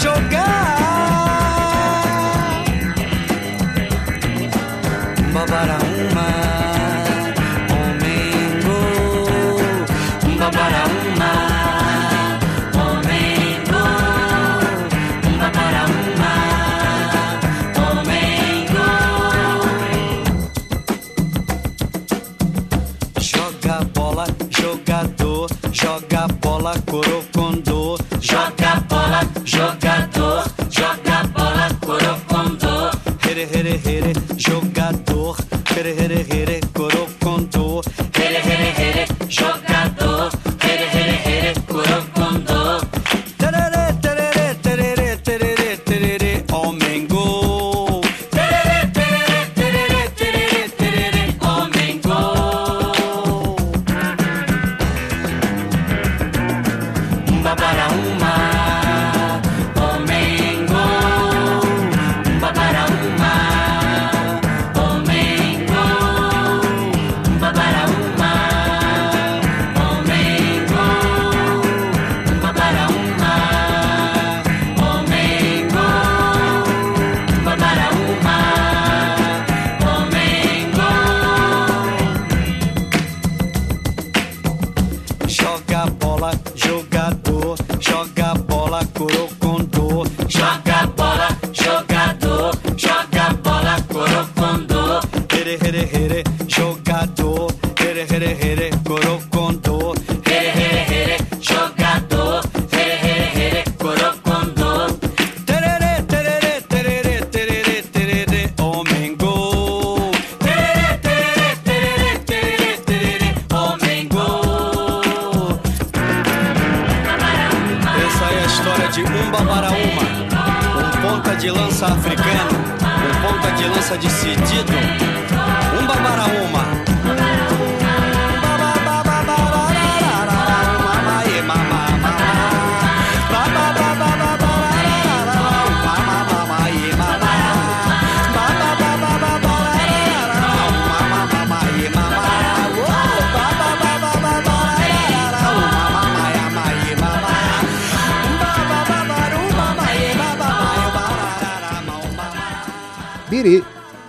chocar.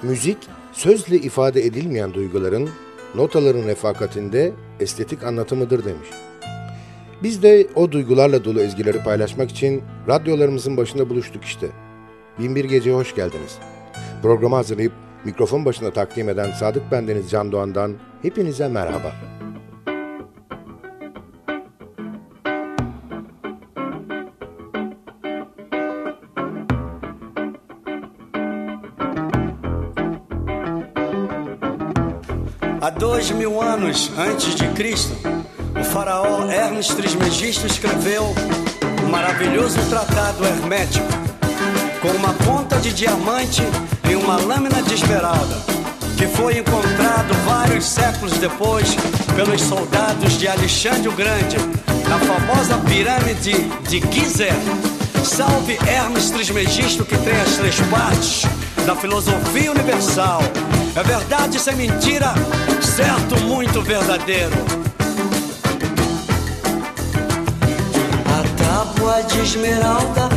Müzik sözle ifade edilmeyen duyguların notaların refakatinde estetik anlatımıdır demiş. Biz de o duygularla dolu ezgileri paylaşmak için radyolarımızın başında buluştuk işte. Binbir Gece'ye hoş geldiniz. Programı hazırlayıp mikrofon başında takdim eden Sadık Bendeniz Can Doğan'dan hepinize merhaba. Há dois mil anos antes de Cristo, o faraó Hermes Trismegisto escreveu um maravilhoso tratado hermético com uma ponta de diamante e uma lâmina de esmeralda, que foi encontrado vários séculos depois pelos soldados de Alexandre o Grande, na famosa pirâmide de Gizé. Salve Hermes Trismegisto, que tem as três partes da filosofia universal. É verdade sem mentira, certo, muito verdadeiro. A tábua de esmeralda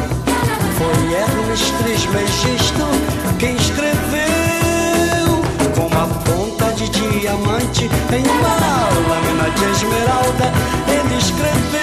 foi Hermes Trismegisto quem escreveu com uma ponta de diamante em uma lâmina de esmeralda. Ele escreveu.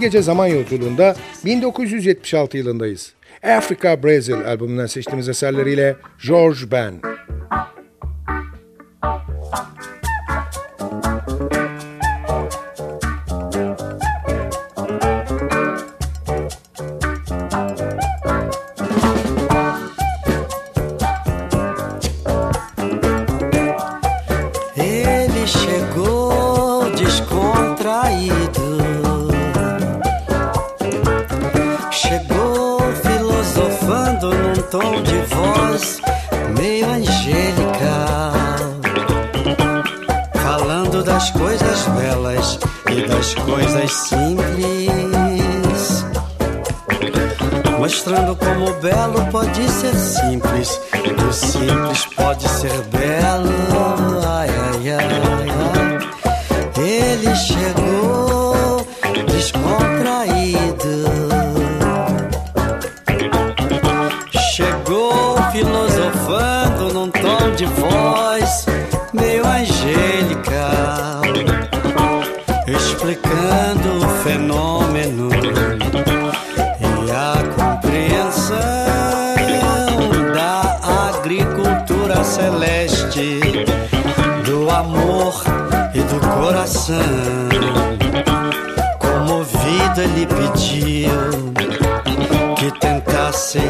gece zaman yolculuğunda 1976 yılındayız. Africa Brazil albümünden seçtiğimiz eserleriyle George Ben. gosto das coisas belas e das coisas simples. Mostrando como o belo pode ser simples e o simples pode ser belo. Ai, ai, ai, ai. Ele chegou. checando o fenômeno e a compreensão da agricultura celeste, do amor e do coração. Como vida lhe pediu que tentassem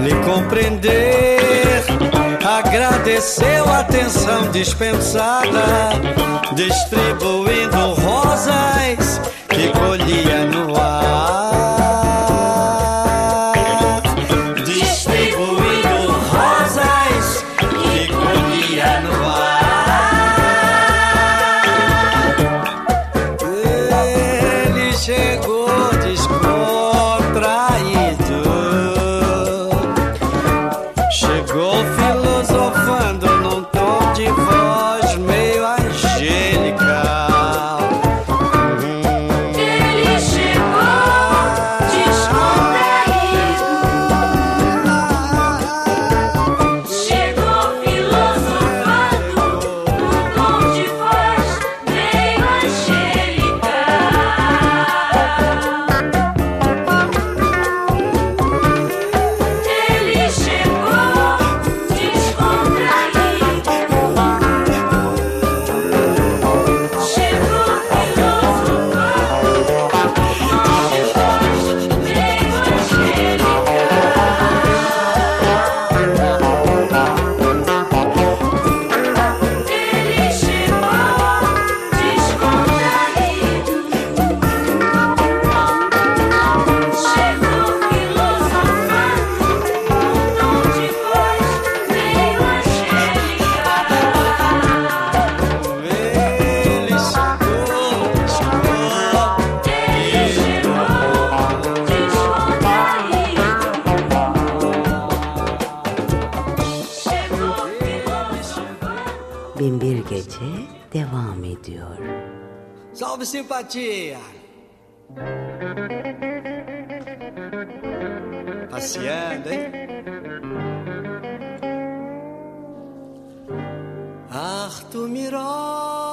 lhe compreender agradeceu a atenção dispensada, distribuindo rosas que colhia no ar. Distribuindo rosas que colhia no ar. Ele chegou, disposto. bin bir gece devam ediyor. Salve simpatia. Passeando, hein? Arthur ah, Miró.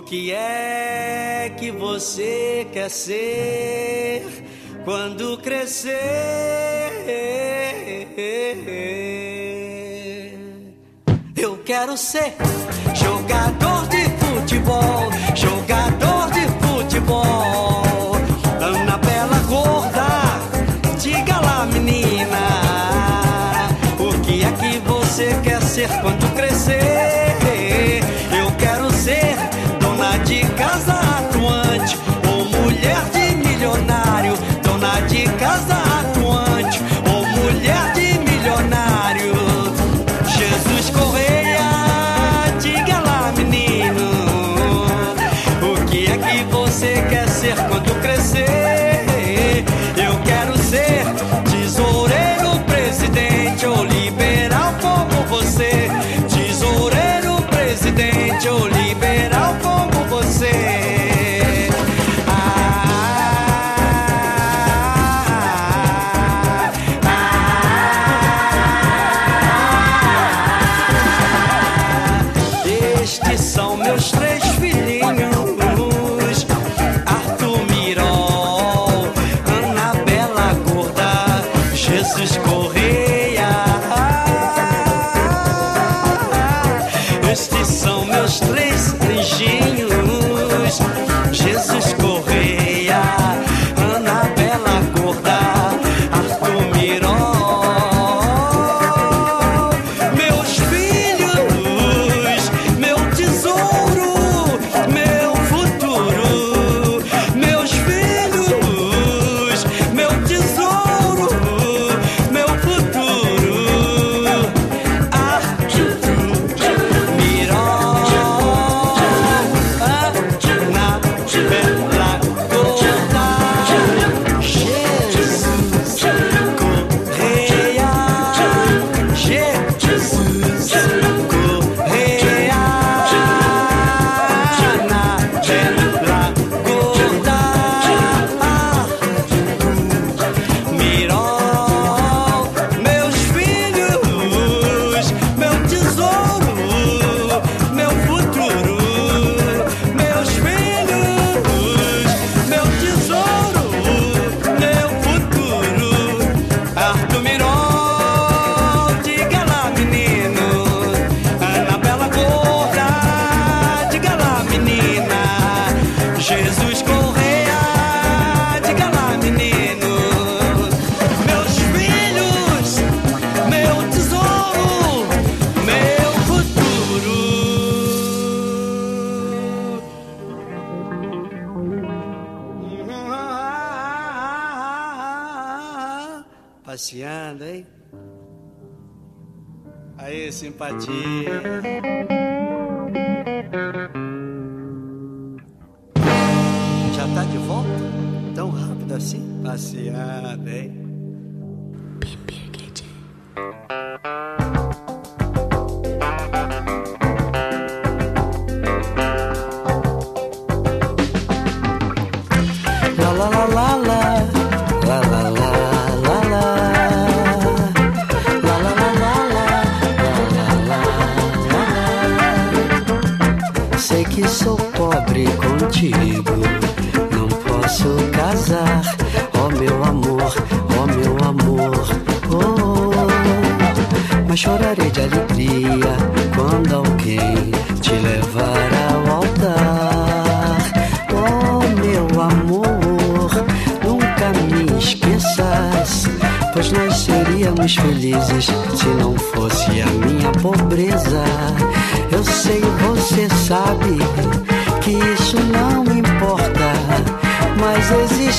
O que é que você quer ser quando crescer? Eu quero ser jogador de futebol, jogador de futebol. Ana Bela Gorda, diga lá, menina, o que é que você quer ser quando crescer?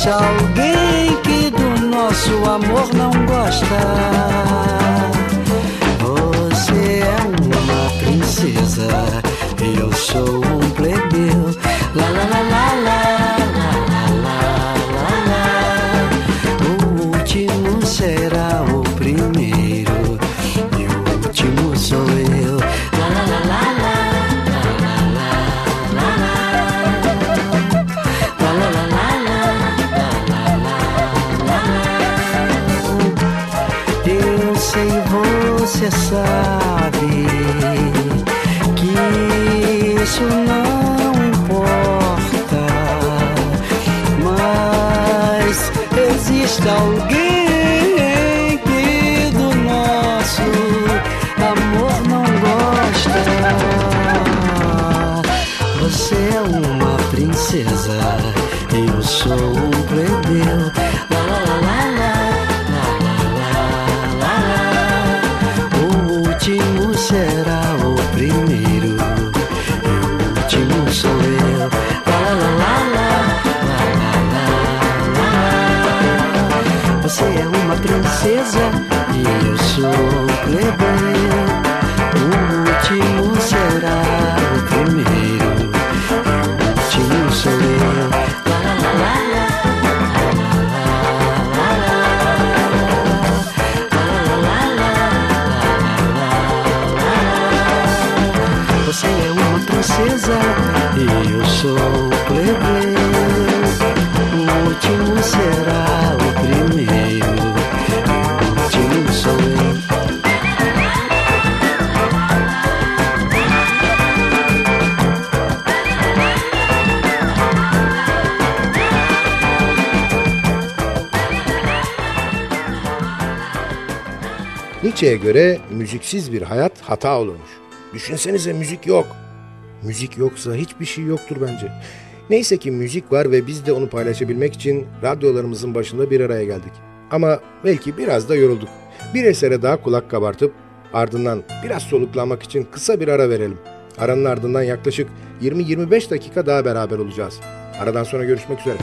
acha alguém que do nosso amor não gosta. cessar. E eu sou o último será o primeiro. Nietzsche'ye göre müziksiz bir hayat hata olurmuş. Düşünsenize müzik yok. Müzik yoksa hiçbir şey yoktur bence. Neyse ki müzik var ve biz de onu paylaşabilmek için radyolarımızın başında bir araya geldik. Ama belki biraz da yorulduk. Bir esere daha kulak kabartıp ardından biraz soluklanmak için kısa bir ara verelim. Aranın ardından yaklaşık 20-25 dakika daha beraber olacağız. Aradan sonra görüşmek üzere.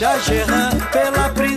Chagerran pela primeira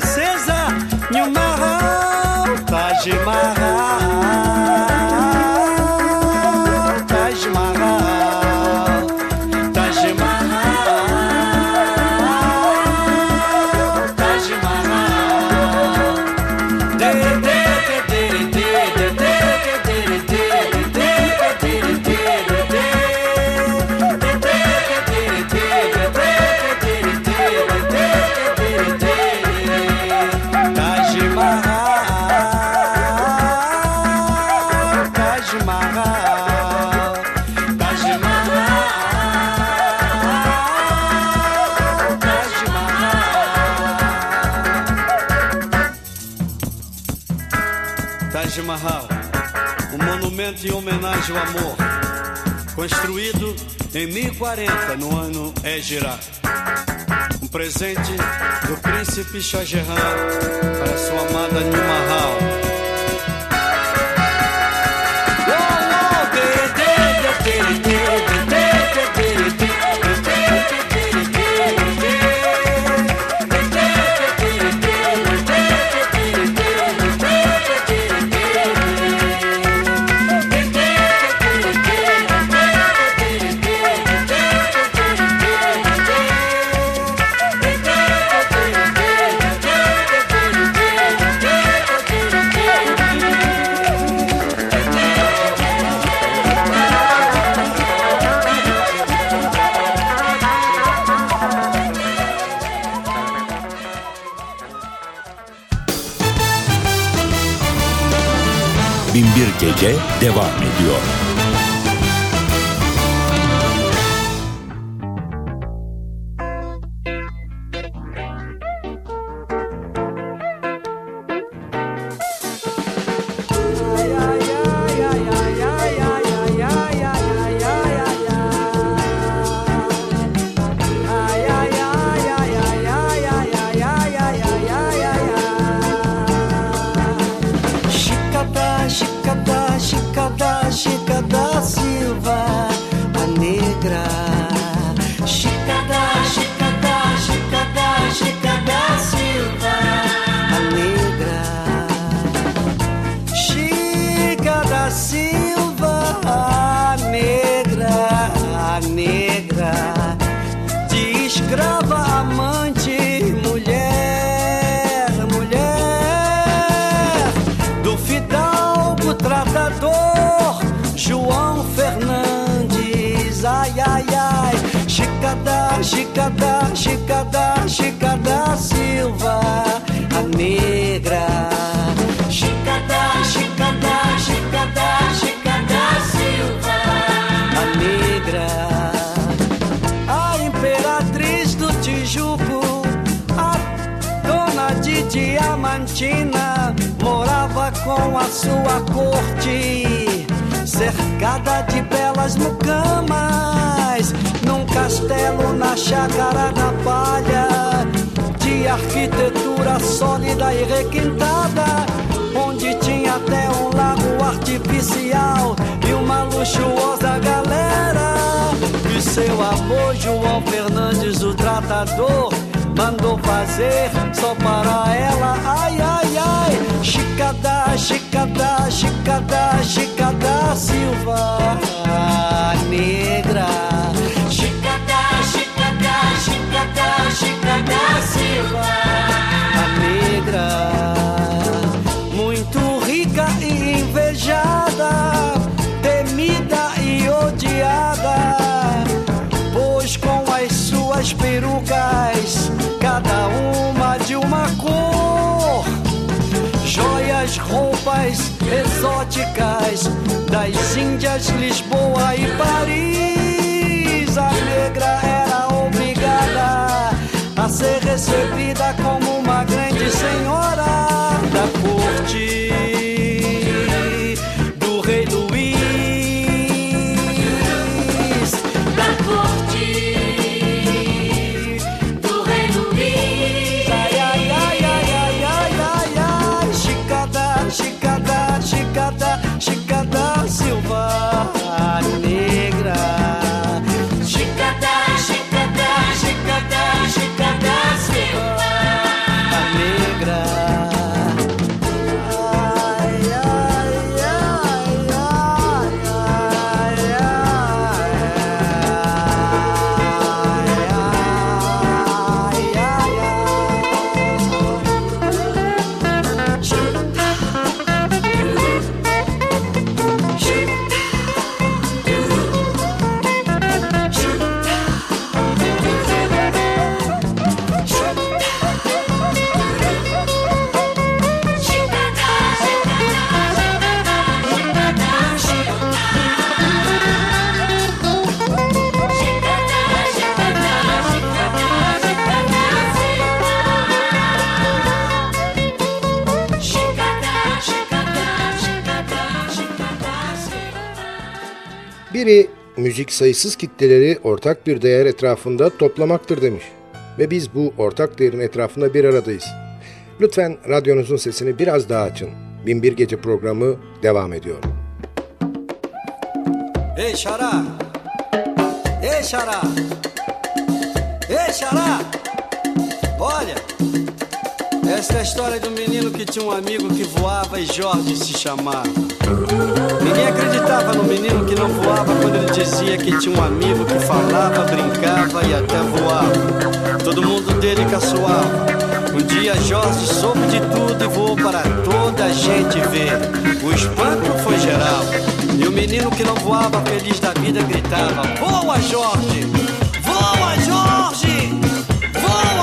Taj Mahal, um monumento em homenagem ao amor, construído em 1040 no ano Égira. Um presente do príncipe Shah Jahan para sua amada Nimahal. oh it, did it, did it. Gece devam ediyor. Diamantina, morava com a sua corte, cercada de belas mucamas, num castelo na chácara da palha, de arquitetura sólida e requintada, onde tinha até um lago artificial e uma luxuosa galera. E seu avô João Fernandes, o tratador, mandou fazer só para ela. Ai, ai, ai, Chicada, Chicada, Chicada, Chicada Silva, negra. Chicada, Chicada, Chicada, Chicada Silva, negra. Muito rica e invejada, temida e odiada pois com as suas perucas, de uma cor, joias, roupas exóticas das Índias, Lisboa e Paris, a negra era obrigada a ser recebida como uma grande senhora Biri müzik sayısız kitleleri ortak bir değer etrafında toplamaktır demiş. Ve biz bu ortak değerin etrafında bir aradayız. Lütfen radyonuzun sesini biraz daha açın. Binbir Gece programı devam ediyor. Ei, Xará! Ei, Xará! Ei, Xará! Olha, essa é a história de um menino que tinha um amigo que voava e Jorge se chamava. Ninguém acreditava no menino que não voava quando ele dizia que tinha um amigo que falava, brincava e até voava. Todo mundo dele caçoava. Um dia Jorge soube de tudo e voou para toda a gente ver. O espanto foi geral. E o menino que não voava, feliz da vida, gritava: Voa, Jorge! Voa, Jorge! Voa,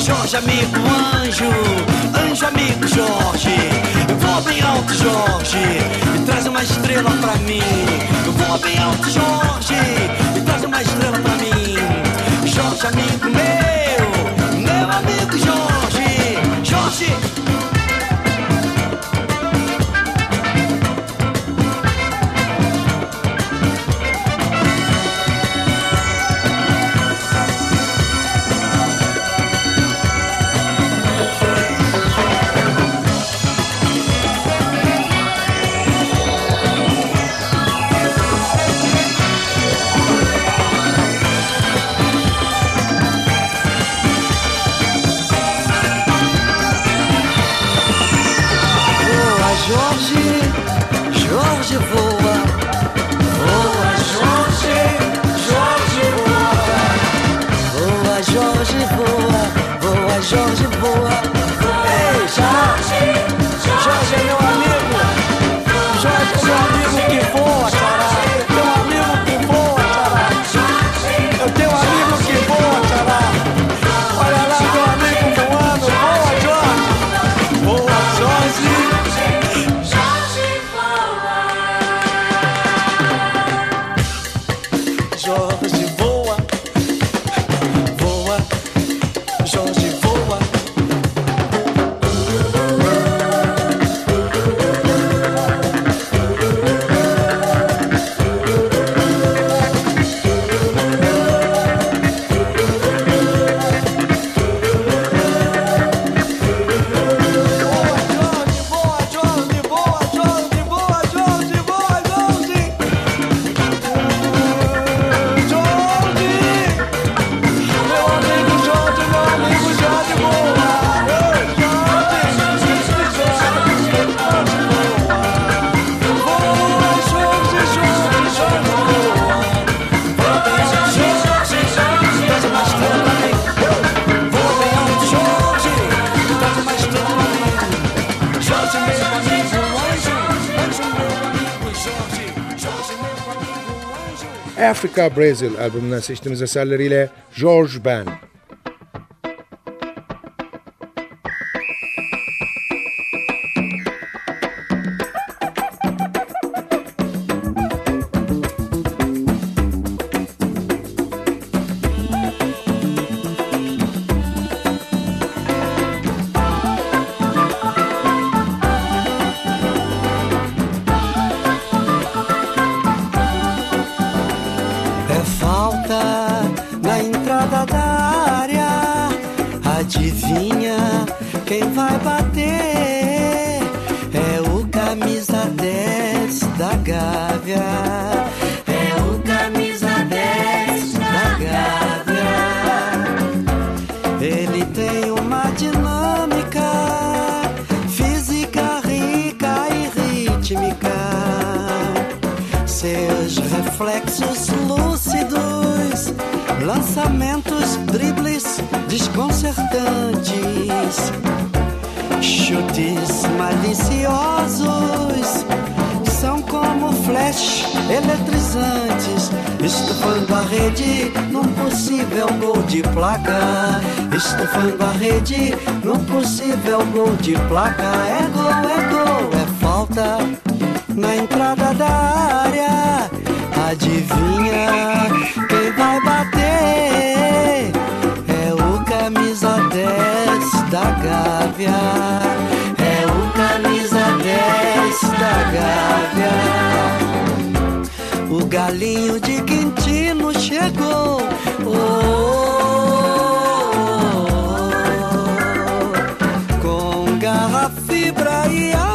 Jorge, amigo anjo, anjo, amigo Jorge. Voa bem alto, Jorge, e traz uma estrela pra mim. Voa bem alto, Jorge, e traz uma estrela pra mim. Jorge, amigo meu, meu amigo Jorge. Jorge. Africa Brazil albümünden seçtiğimiz eserleriyle George Ben. De placa, estufando a rede num possível gol de placa. É gol, é gol, é falta na entrada da área. Adivinha quem vai bater? É o camisa 10 da Gávea. É o camisa 10 da Gávea. O galinho de Quintino chegou. Oh, com garra, fibra e amor.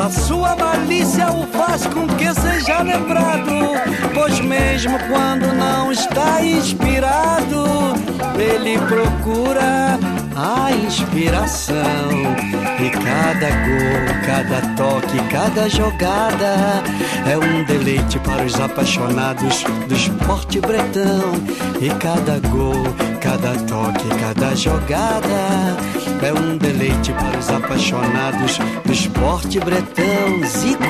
A sua malícia o faz com que seja lembrado, pois mesmo quando não está inspirado, ele procura a inspiração. E cada gol, cada toque, cada jogada é um deleite para os apaixonados do esporte bretão. E cada gol Cada toque, cada jogada é um deleite para os apaixonados do esporte bretão. Zico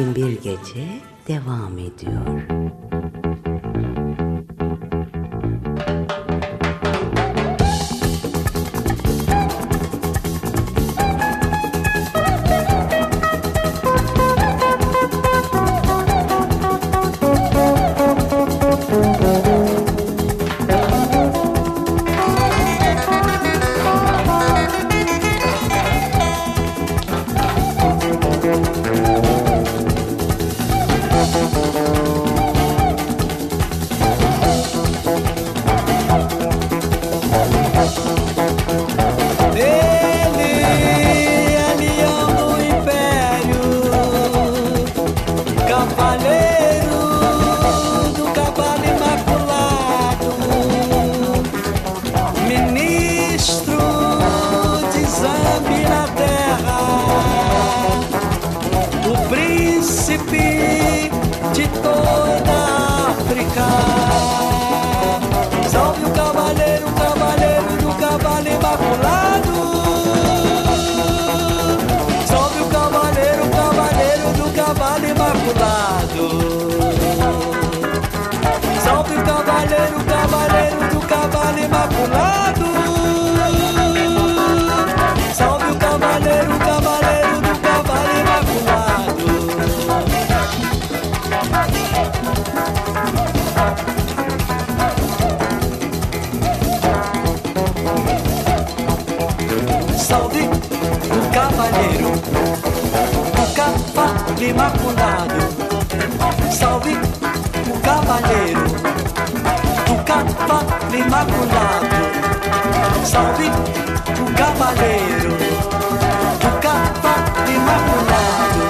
bin bir gece devam ediyor. verdadeiro. O cavalo imaculado, salve o cavaleiro. O cavalo imaculado, salve o cavaleiro. O cavalo imaculado.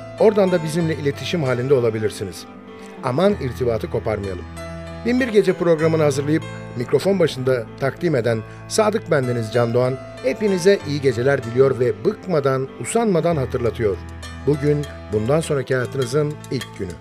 Oradan da bizimle iletişim halinde olabilirsiniz. Aman irtibatı koparmayalım. Binbir Gece programını hazırlayıp mikrofon başında takdim eden Sadık Bendeniz Can Doğan hepinize iyi geceler diliyor ve bıkmadan, usanmadan hatırlatıyor. Bugün bundan sonraki hayatınızın ilk günü.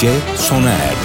Gece sona erdi.